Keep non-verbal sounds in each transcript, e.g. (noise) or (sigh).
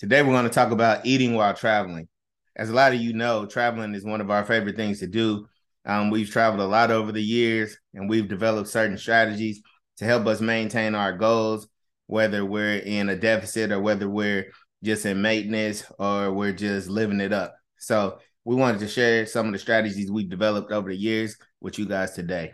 Today we're going to talk about eating while traveling. As a lot of you know, traveling is one of our favorite things to do. Um, we've traveled a lot over the years and we've developed certain strategies to help us maintain our goals, whether we're in a deficit or whether we're just in maintenance or we're just living it up. So we wanted to share some of the strategies we've developed over the years with you guys today.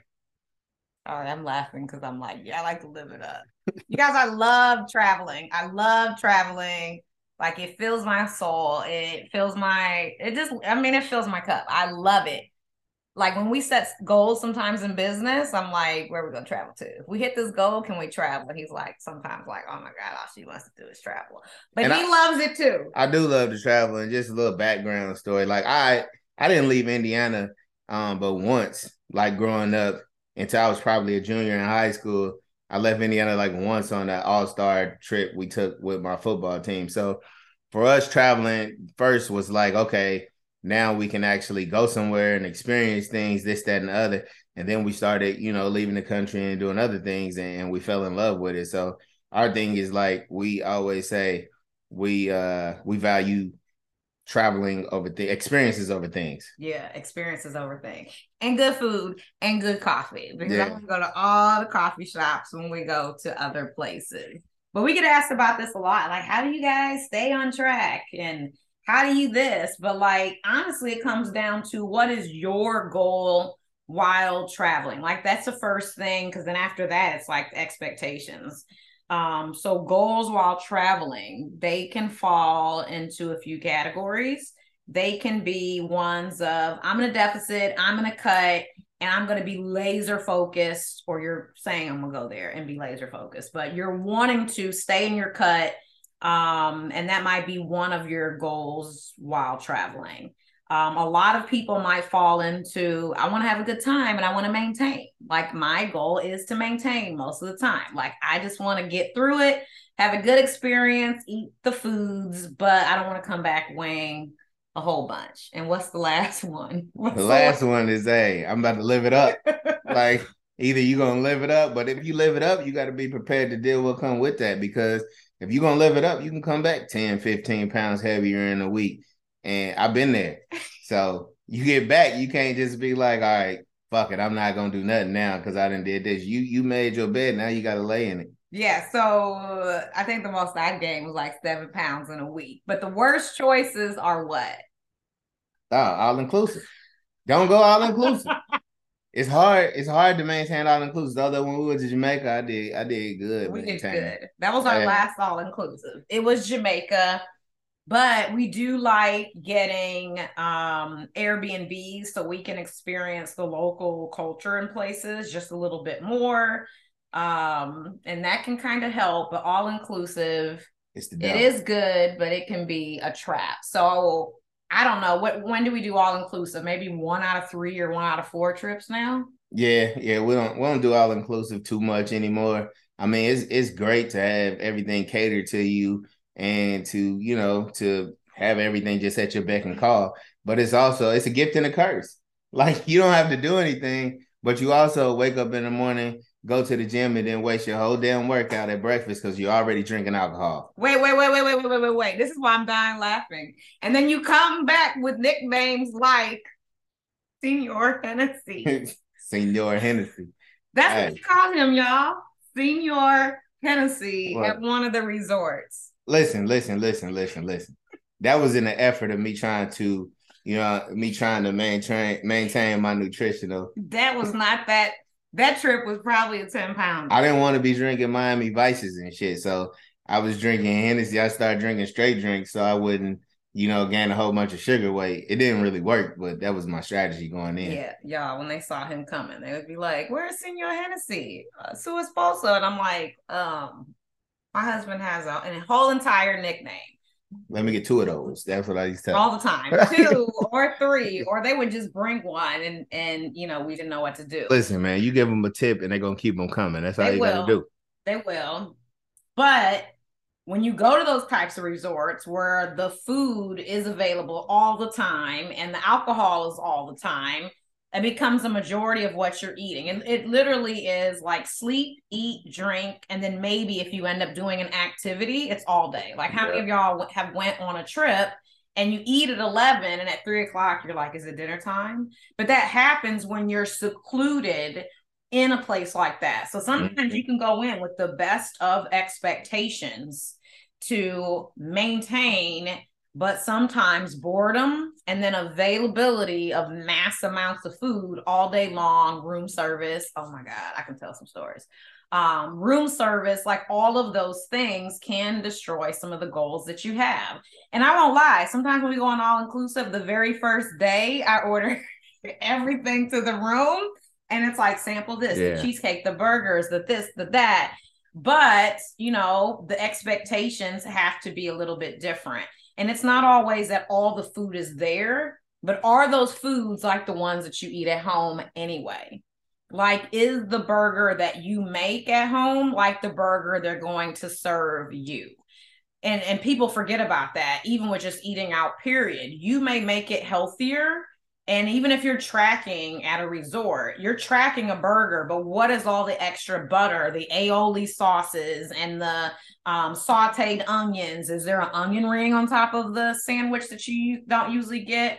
All right, I'm laughing because I'm like, yeah, I like to live it up. You guys, I love traveling. I love traveling. Like it fills my soul. It fills my, it just, I mean, it fills my cup. I love it. Like when we set goals sometimes in business, I'm like, where are we gonna travel to? If we hit this goal, can we travel? And he's like, sometimes like, oh my God, all she wants to do is travel. But and he I, loves it too. I do love to travel and just a little background story. Like I I didn't leave Indiana um but once, like growing up until I was probably a junior in high school. I left Indiana like once on that all star trip we took with my football team. So for us, traveling first was like, okay, now we can actually go somewhere and experience things, this, that, and the other. And then we started, you know, leaving the country and doing other things, and we fell in love with it. So our thing is like we always say, we uh we value traveling over the experiences over things. Yeah, experiences over things. And good food and good coffee. Because yeah. I'm gonna go to all the coffee shops when we go to other places. But we get asked about this a lot. Like, how do you guys stay on track? And how do you this? But like honestly, it comes down to what is your goal while traveling? Like that's the first thing, because then after that, it's like expectations. Um, so goals while traveling, they can fall into a few categories. They can be ones of I'm in a deficit, I'm gonna cut, and I'm going to be laser focused, or you're saying I'm going to go there and be laser focused, but you're wanting to stay in your cut. Um, and that might be one of your goals while traveling. Um, a lot of people might fall into I want to have a good time and I want to maintain. Like my goal is to maintain most of the time. Like I just want to get through it, have a good experience, eat the foods, but I don't want to come back weighing a whole bunch. And what's the (laughs) last one? What's the last one? one is hey, I'm about to live it up. (laughs) like either you're gonna live it up, but if you live it up, you got to be prepared to deal with come with that because if you're gonna live it up, you can come back 10, 15 pounds heavier in a week and I've been there. So you get back, you can't just be like, all right, fuck it, I'm not gonna do nothing now because I didn't did this. You you made your bed, now you gotta lay in it. Yeah, so I think the most I gained was like seven pounds in a week. But the worst choices are what? Oh, all inclusive. Don't go all inclusive. (laughs) it's hard. It's hard to maintain all inclusive. Although when we went to Jamaica, I did. I did good. We did good. That was our yeah. last all inclusive. It was Jamaica but we do like getting um airbnbs so we can experience the local culture in places just a little bit more. Um and that can kind of help but all inclusive. It is good but it can be a trap. So i don't know. What when do we do all inclusive? Maybe one out of three or one out of four trips now? Yeah yeah we don't we don't do all inclusive too much anymore. I mean it's it's great to have everything catered to you and to you know to have everything just at your beck and call but it's also it's a gift and a curse (laughs) like you don't have to do anything but you also wake up in the morning go to the gym and then waste your whole damn workout at breakfast because you're already drinking alcohol wait wait wait wait wait wait wait wait wait this is why i'm dying laughing and then you come back with nicknames like senior Hennessy. (laughs) senior Hennessy. That's hey. what you call him, y'all. senior Hennessy what? at one of the resorts listen, listen, listen, listen, listen. That was in the effort of me trying to, you know, me trying to maintain maintain my nutritional. That was not that. That trip was probably a ten pound. I didn't want to be drinking Miami Vices and shit, so I was drinking Hennessy. I started drinking straight drinks, so I wouldn't, you know, gain a whole bunch of sugar weight. It didn't really work, but that was my strategy going in. Yeah, y'all. When they saw him coming, they would be like, "Where's Senor Hennessy? Uh, Su Esposo?" And I'm like, um, my husband has a, a whole entire nickname. Let me get two of those. That's what I used to tell. all the time, (laughs) two or three, or they would just bring one, and and you know we didn't know what to do. Listen, man, you give them a tip, and they're gonna keep them coming. That's all They you will. gotta do. They will. But when you go to those types of resorts where the food is available all the time and the alcohol is all the time, it becomes a majority of what you're eating. And it literally is like sleep, eat, drink, and then maybe if you end up doing an activity, it's all day. Like how many of y'all have went on a trip and you eat at 11 and at 3 o'clock you're like, is it dinner time? But that happens when you're secluded in a place like that. So sometimes mm-hmm. you can go in with the best of expectations to maintain, but sometimes boredom and then availability of mass amounts of food all day long, room service. Oh my God, I can tell some stories. Um, room service, like all of those things can destroy some of the goals that you have. And I won't lie, sometimes when we go on all inclusive, the very first day I order (laughs) everything to the room and it's like sample this Yeah. the cheesecake the burgers the this the that but you know the expectations have to be a little bit different and it's not always that all the food is there but are those foods like the ones that you eat at home anyway? Like is the burger that you make at home like the burger they're going to serve you? And and people forget about that even with just eating out period. You may make it healthier and even if you're tracking at a resort, you're tracking a burger, but what is all the extra butter, the aioli sauces, and the um, sauteed onions? Is there an onion ring on top of the sandwich that you don't usually get?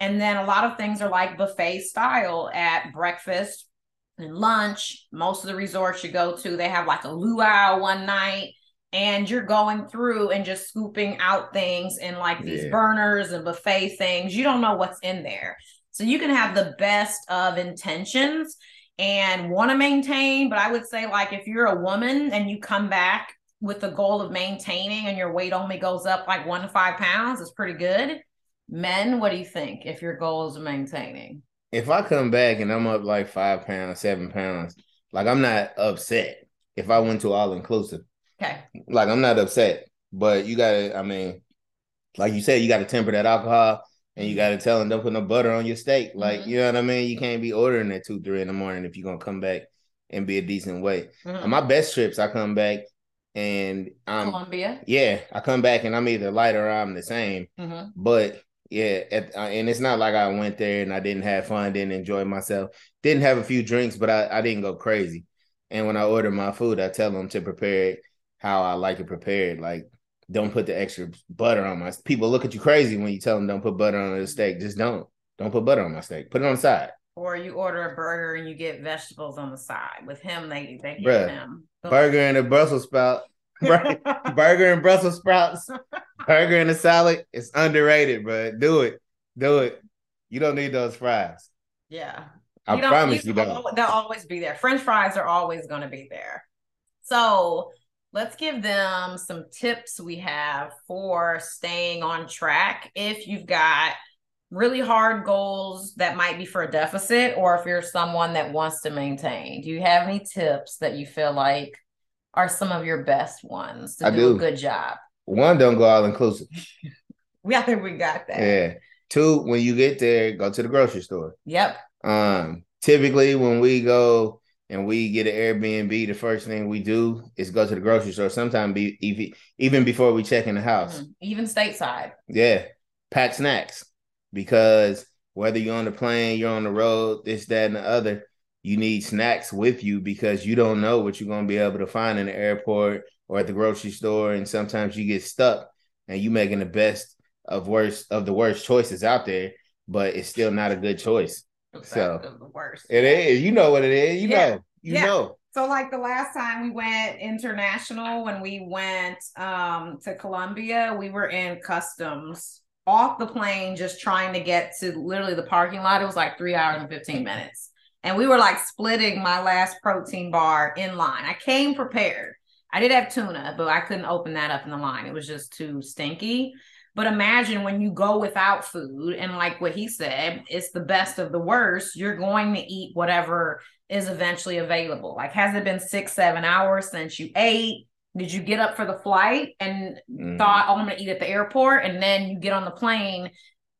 And then a lot of things are like buffet style at breakfast and lunch. Most of the resorts you go to, they have like a luau one night. And you're going through and just scooping out things in like these Yeah. burners and buffet things. You don't know what's in there. So you can have the best of intentions and want to maintain, but I would say like if you're a woman and you come back with the goal of maintaining and your weight only goes up like 1 to 5 pounds, it's pretty good. Men, what do you think if your goal is maintaining? If I come back and I'm up like five pounds, seven pounds, like I'm not upset if I went to all inclusive. Okay. Like I'm not upset. But you gotta, I mean, like you said, you gotta temper that alcohol and you gotta tell them don't put no butter on your steak. Like, Mhm. you know what I mean? You can't be ordering at two, three in the morning if you're gonna come back and be a decent weight. Mhm. On my best trips, I come back and I'm Colombia. yeah, I come back and I'm either light or I'm the same. Mhm. But yeah, at, uh, and it's not like I went there and I didn't have fun, didn't enjoy myself, didn't have a few drinks, but I, I didn't go crazy. And when I order my food, I tell them to prepare it how I like it prepared. Like, don't put the extra butter on my. People look at you crazy when you tell them don't put butter on the steak. Just don't. Don't put butter on my steak. Put it on the side. Or you order a burger and you get vegetables on the side. With him, they they Bruh, him Burger and a Brussels sprout. (laughs) Burger and Brussels sprouts. Burger and a salad. It's underrated, but Do it. Do it. You don't need those fries. yeah. I You promise you don't- don't. They'll always be there. French fries are always going to be there. So let's give them some tips we have for staying on track. If you've got really hard goals that might be for a deficit, or if you're someone that wants to maintain, do you have any tips that you feel like are some of your best ones to I do, a good job? One, don't go all inclusive. (laughs) yeah I think we got that. Yeah. Two, when you get there, go to the grocery store. Yep. Um, typically when we go and we get an Airbnb, the first thing we do is go to the grocery store. Sometimes be even before we check in the house. Mhm. Even stateside. Yeah, pack snacks because whether you're on the plane, you're on the road, this, that, and the other, you need snacks with you because you don't know what you're gonna be able to find in the airport or at the grocery store, and sometimes you get stuck and you making the best of worst of the worst choices out there, but it's still not a good choice. So, the worst. It is, you know what it is, you Yeah. know, you Yeah. know. So like the last time we went international when we went um to Colombia, we were in customs off the plane just trying to get to literally the parking lot. It was like 3 hours and 15 minutes. And we were like splitting my last protein bar in line. I came prepared. I did have tuna, but I couldn't open that up in the line. It was just too stinky. But imagine when you go without food, and like what he said, it's the best of the worst. You're going to eat whatever is eventually available. Like, has it been six, seven hours since you ate? Did you get up for the flight and Mhm. thought, oh, I'm going to eat at the airport? And then you get on the plane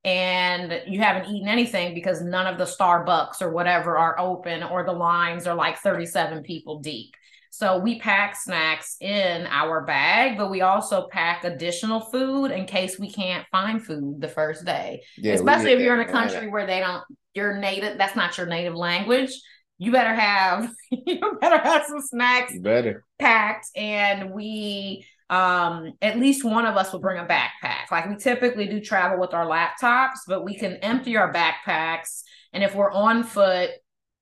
and you haven't eaten anything because none of the Starbucks or whatever are open or the lines are like 37 people deep. So we pack snacks in our bag, but we also pack additional food in case we can't find food the first day. Yeah, Especially if you're in a country where they don't your native that's not your native language. You better have (laughs) you better have some snacks You better. packed and we um at least one of us will bring a backpack like we typically do travel with our laptops but we can empty our backpacks and if we're on foot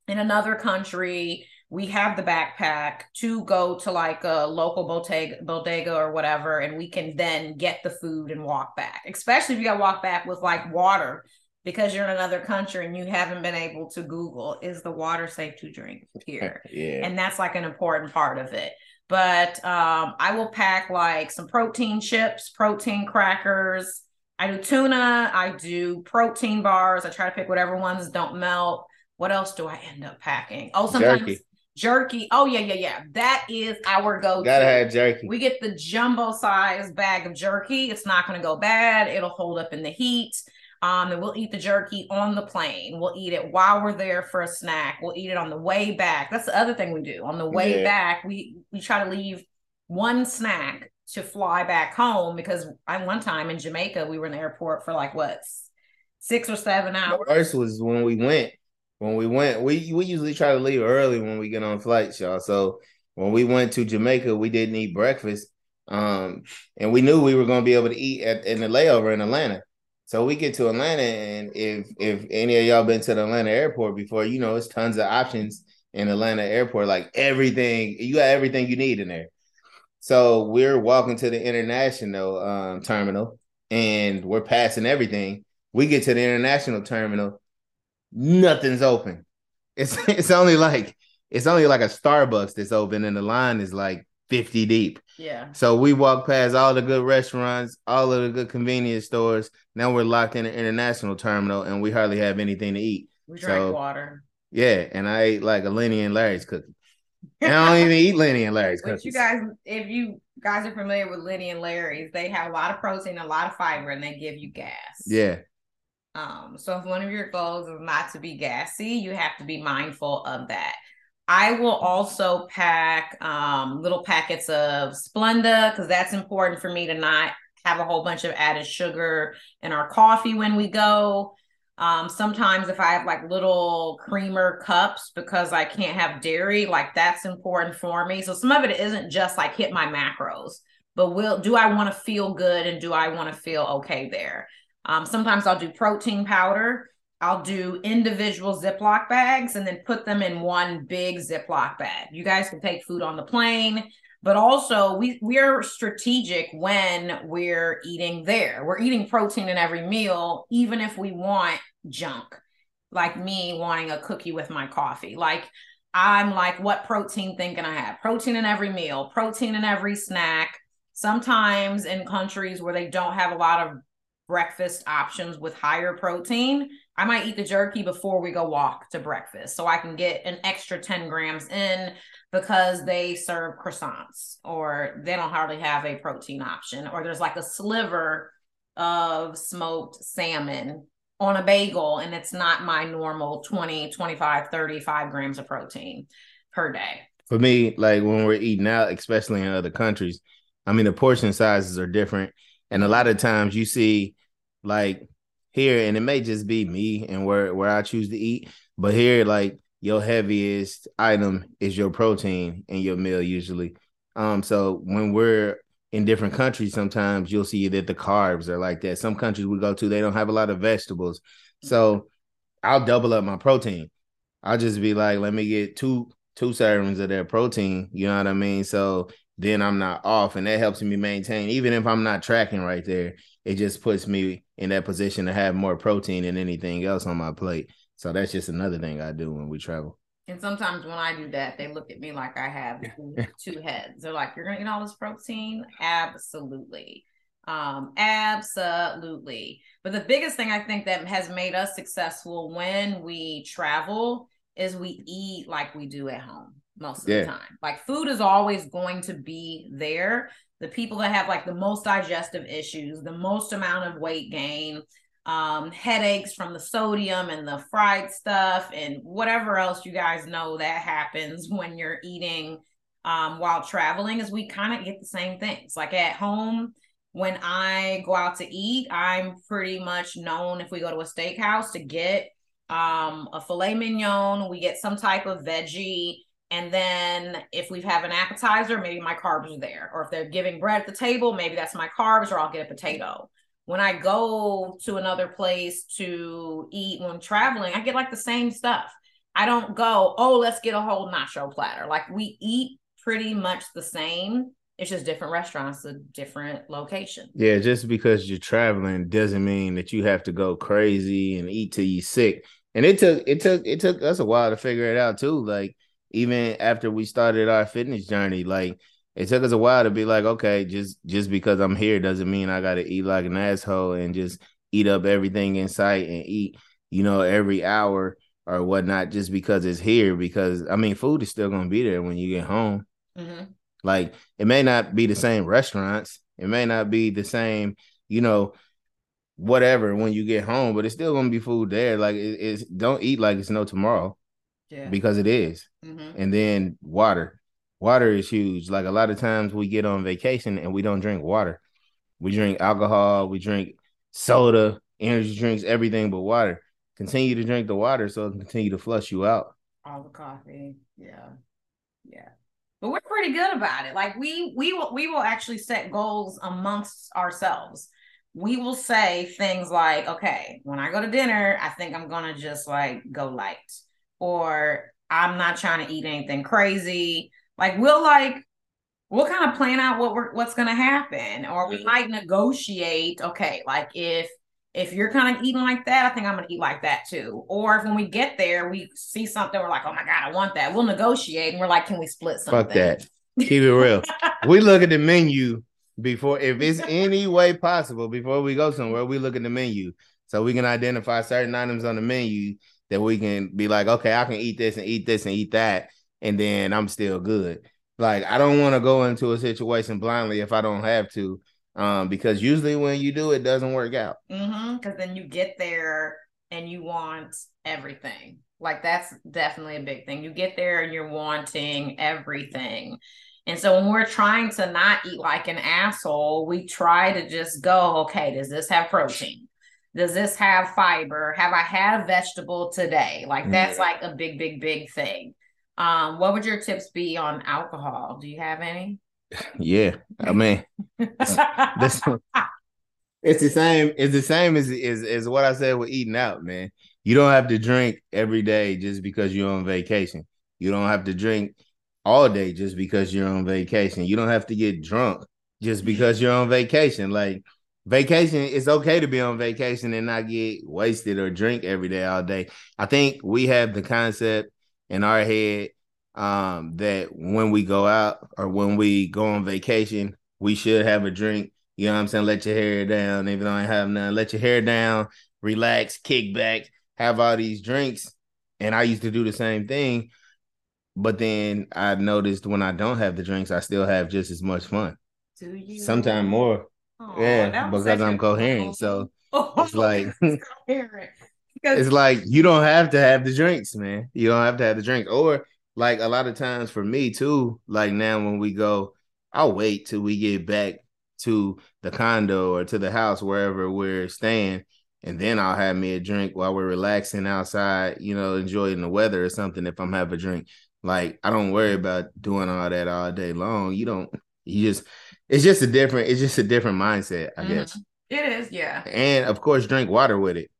in another country we have the backpack to go to like a local bodega, bodega or whatever and we can then get the food and walk back especially if you got to walk back with like water because you're in another country and you haven't been able to google is the water safe to drink (laughs) here Yeah. and that's like an important part of it but um, i will pack like some protein chips protein crackers i do tuna i do protein bars i try to pick whatever ones don't melt what else do i end up packing oh sometimes Jerky. jerky, oh yeah yeah yeah that is our go-to Gotta have jerky. we get the jumbo size bag of jerky. It's not going to go bad. It'll hold up in the heat. Um, and we'll eat the jerky on the plane. We'll eat it while we're there for a snack. We'll eat it on the way back. That's the other thing we do. On the way Yeah. back, we we try to leave one snack to fly back home because I one time in Jamaica we were in the airport for like what six or seven hours. worst was when we went. When we went, we we usually try to leave early when we get on flights, y'all. So when we went to Jamaica, we didn't eat breakfast. Um, and we knew we were gonna be able to eat at in the layover in Atlanta. So we get to Atlanta, and if if any of y'all been to the Atlanta airport before, you know it's tons of options in Atlanta airport. Like everything, you got everything you need in there. So we're walking to the international um, terminal, and we're passing everything. We get to the international terminal, nothing's open. It's (laughs) it's only like it's only like a Starbucks that's open, and the line is like fifty deep. Yeah. So we walk past all the good restaurants, all of the good convenience stores. Now we're locked in the international terminal, and we hardly have anything to eat. We drank So- water. Yeah, and I ate like a Lenny and Larry's cookie. And I don't even eat (laughs) Lenny and Larry's But cookies. you guys, if you guys are familiar with Lenny and Larry's, they have a lot of protein, a lot of fiber, and they give you gas. yeah, Um, so if one of your goals is not to be gassy, you have to be mindful of that. I will also pack um little packets of Splenda because that's important for me to not have a whole bunch of added sugar in our coffee when we go. Um, sometimes if I have like little creamer cups because I can't have dairy, like that's important for me. So some of it isn't just like hit my macros, but will do I want to feel good and do I want to feel okay there? Um, sometimes I'll do protein powder. I'll do individual Ziploc bags and then put them in one big Ziploc bag. You guys can take food on the plane, but also we we're strategic when we're eating there. We're eating protein in every meal, even if we want junk, like me wanting a cookie with my coffee. Like I'm like, what protein thing can I have? Protein in every meal, protein in every snack. Sometimes in countries where they don't have a lot of breakfast options with higher protein, I might eat the jerky before we go walk to breakfast so I can get an extra 10 grams in because they serve croissants or they don't hardly have a protein option or there's like a sliver of smoked salmon on a bagel and it's not my normal 20 25 35 grams of protein per day. For me, like when we're eating out, especially in other countries, I mean the portion sizes are different, and a lot of times you see, like here, and it may just be me and where where I choose to eat, but here, like your heaviest item is your protein in your meal usually. Um, so when we're in different countries, sometimes you'll see that the carbs are like that. Some countries we go to, they don't have a lot of vegetables, so I'll double up my protein. I'll just be like, let me get two two servings of their protein. You know what I mean? So then I'm not off, and that helps me maintain. Even if I'm not tracking right there, it just puts me in that position to have more protein than anything else on my plate. So that's just another thing I do when we travel. and sometimes when i do that they look at me like i have two, two heads they're like you're gonna eat all this protein absolutely um absolutely but the biggest thing i think that has made us successful when we travel is we eat like we do at home most of yeah. the time. Like food is always going to be there. The people that have like the most digestive issues, the most amount of weight gain, um, headaches from the sodium and the fried stuff, and whatever else you guys know that happens (laughs) when you're eating um, while traveling, is we kind of get the same things. Like at home, when I go out to eat, I'm pretty much known if we go to a steakhouse to get um, a filet mignon, we get some type of veggie. And then if we have an appetizer, maybe my carbs are there. Or if they're giving bread at the table, maybe that's my carbs, or I'll get a potato. When I go to another place to eat when traveling, I get like the same stuff. I don't go, oh, let's get a whole nacho platter. Like we eat pretty much the same it's just different restaurants, a different location. Yeah, just because you're traveling doesn't mean that you have to go crazy and eat till you sick. And it took it took it took us a while to figure it out too. Like even after we started our fitness journey, like it took us a while to be like, okay, just just because I'm here doesn't mean I gotta eat like an asshole and just eat up everything in sight and eat, you know, every hour or whatnot just because it's here. Because I mean, food is still gonna be there when you get home. Mm-hmm. Like it may not be the same restaurants, it may not be the same, you know, whatever when you get home, but it's still gonna be food there. Like it, it's don't eat like it's no tomorrow. Yeah. Because it is. Mm-hmm. And then water. Water is huge. Like a lot of times we get on vacation and we don't drink water. We drink alcohol, we drink soda, energy drinks, everything but water. Continue to drink the water so it can continue to flush you out. All the coffee. Yeah. Yeah but we're pretty good about it. Like we we will we will actually set goals amongst ourselves. We will say things like, okay, when I go to dinner, I think I'm gonna just like go light, or I'm not trying to eat anything crazy. Like we'll like we'll kind of plan out what we're what's gonna happen, or we mm-hmm. might negotiate. Okay, like if if you're kind of eating like that, I think I'm gonna eat like that too. Or if when we get there, we see something, we're like, oh my god, I want that. We'll negotiate, and we're like, can we split something? Fuck that. Keep it real. we (laughs) look at the menu before, if it's any way possible, before we go somewhere, we look at the menu so we can identify certain items on the menu that we can be like, okay, I can eat this and eat this and eat that, and then I'm still good. Like I don't want to go into a situation blindly if I don't have to um, because usually when you do, it doesn't work out. Because mm-hmm, then you get there and you want everything. Like that's definitely a big thing. You get there and you're wanting everything. And so when we're trying to not eat like an asshole, we try to just go, okay, does this have protein? Does this have fiber? Have I had a vegetable today? Like that's like a big, big, big thing. Um, what would your tips be on alcohol? Do you have any? (sighs) Yeah, I mean, (laughs) this, it's the same. It's the same as, as as what I said with eating out, man. You don't have to drink every day just because you're on vacation. You don't have to drink all day just because you're on vacation. You don't have to get drunk just because you're on vacation. Like vacation, it's okay to be on vacation and not get wasted or drink every day all day. I think we have the concept in our head um, that when we go out or when we go on vacation, we should have a drink. You know what I'm saying? Let your hair down, even though I have none. Let your hair down, relax, kick back, have all these drinks. And I used to do the same thing. But then I noticed when I don't have the drinks, I still have just as much fun. Do you? Sometimes more. (laughs) Oh, yeah, (laughs) because I'm coherent. So oh, it's like it's like you don't have to have the drinks, man. You don't have to have the drink. Or like a lot of times for me too, like now when we go, I'll wait till we get back to the condo or to the house wherever we're staying, and then I'll have me a drink while we're relaxing outside, you know, enjoying the weather or something. If I'm having a drink, like I don't worry about doing all that all day long. You don't. You just. It's just a different. It's just a different mindset, I mm-hmm. guess. It is, yeah. And of course, drink water with it.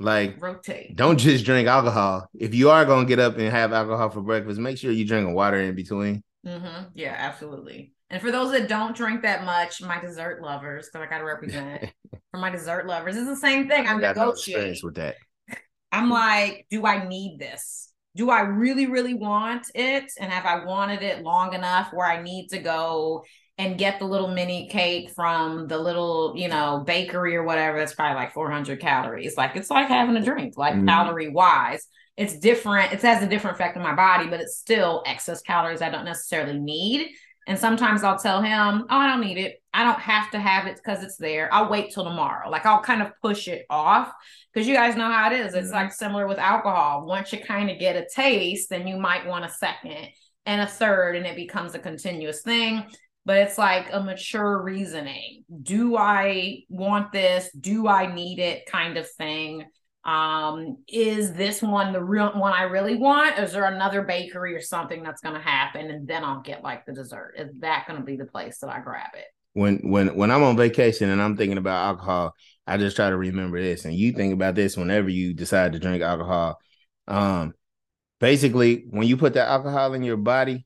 Like rotate. Don't just drink alcohol. If you are gonna get up and have alcohol for breakfast, make sure you drink water in between. Mm-hmm. Yeah, absolutely. And for those that don't drink that much, my dessert lovers, because I got to represent (laughs) for my dessert lovers, it's the same thing. I'm negotiating no with that. (laughs) I'm like, do I need this? Do I really, really want it? And have I wanted it long enough where I need to go and get the little mini cake from the little, you know, bakery or whatever, that's probably like 400 calories. Like it's like having a drink, like mm-hmm. calorie wise. it's different. It has a different effect on my body, but it's still excess calories I don't necessarily need. And sometimes I'll tell him, oh, I don't need it. I don't have to have it because it's there. I'll wait till tomorrow. Like I'll kind of push it off because you guys know how it is. It's mm-hmm. like similar with alcohol. Once you kind of get a taste, then you might want a second and a third, and it becomes a continuous thing. But it's like a mature reasoning. Do I want this? Do I need it? Kind of thing um is this one the real one i really want is there another bakery or something that's going to happen and then i'll get like the dessert is that going to be the place that i grab it when when when i'm on vacation and i'm thinking about alcohol i just try to remember this and you think about this whenever you decide to drink alcohol um basically when you put the alcohol in your body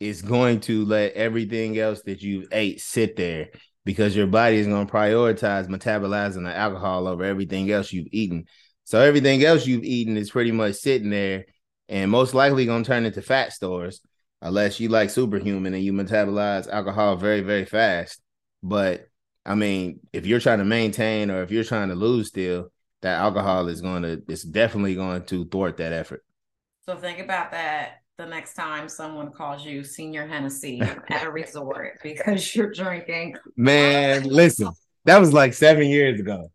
it's going to let everything else that you ate sit there because your body is going to prioritize metabolizing the alcohol over everything else you've eaten. So everything else you've eaten is pretty much sitting there and most likely going to turn into fat stores unless you like superhuman and you metabolize alcohol very very fast. But I mean, if you're trying to maintain or if you're trying to lose still, that alcohol is going to it's definitely going to thwart that effort. So think about that the next time someone calls you senior Hennessy at a resort (laughs) because you're drinking. Man, listen, that was like seven years ago.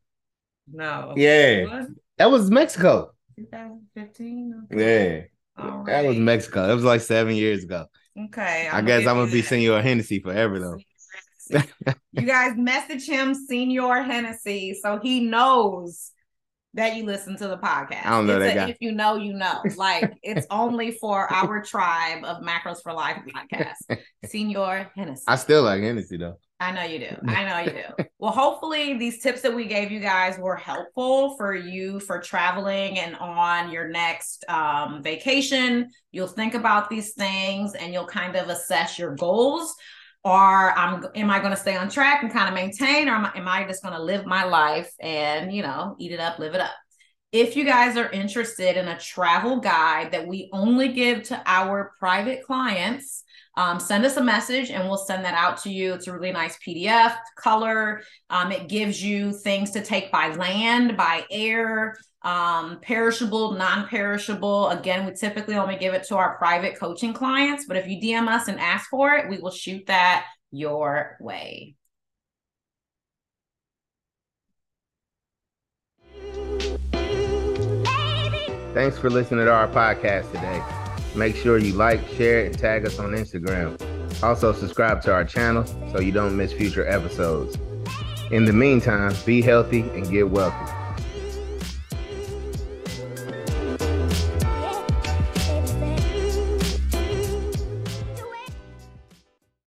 No. Yeah. That was Mexico. 2015. Okay. Yeah. Right. That was Mexico. It was like seven years ago. Okay. I'm i guess I'm gonna be Senor Hennessy forever though. you guys message him Senior Hennessy so he knows that you listen to the podcast. I don't know it's that a, guy. If you know, you know. (laughs) Like it's only for (laughs) our tribe of Macros for Life podcast. (laughs) Senor Hennessy. I still like Hennessy though. I know you do. I know you do. well, hopefully these tips that we gave you guys were helpful for you for traveling and on your next um, vacation. You'll think about these things and you'll kind of assess your goals or I'm am I going to stay on track and kind of maintain, or am I, am I just going to live my life and you know eat it up, live it up? If you guys are interested in a travel guide that we only give to our private clients, um, send us a message and we'll send that out to you. It's a really nice PDF color. Um, it gives you things to take by land, by air, um, perishable, non perishable. Again, we typically only give it to our private coaching clients, but if you DM us and ask for it, we will shoot that your way. Thanks for listening to our podcast today. Make sure you like, share, and tag us on Instagram. Also, subscribe to our channel so you don't miss future episodes. In the meantime, be healthy and get wealthy.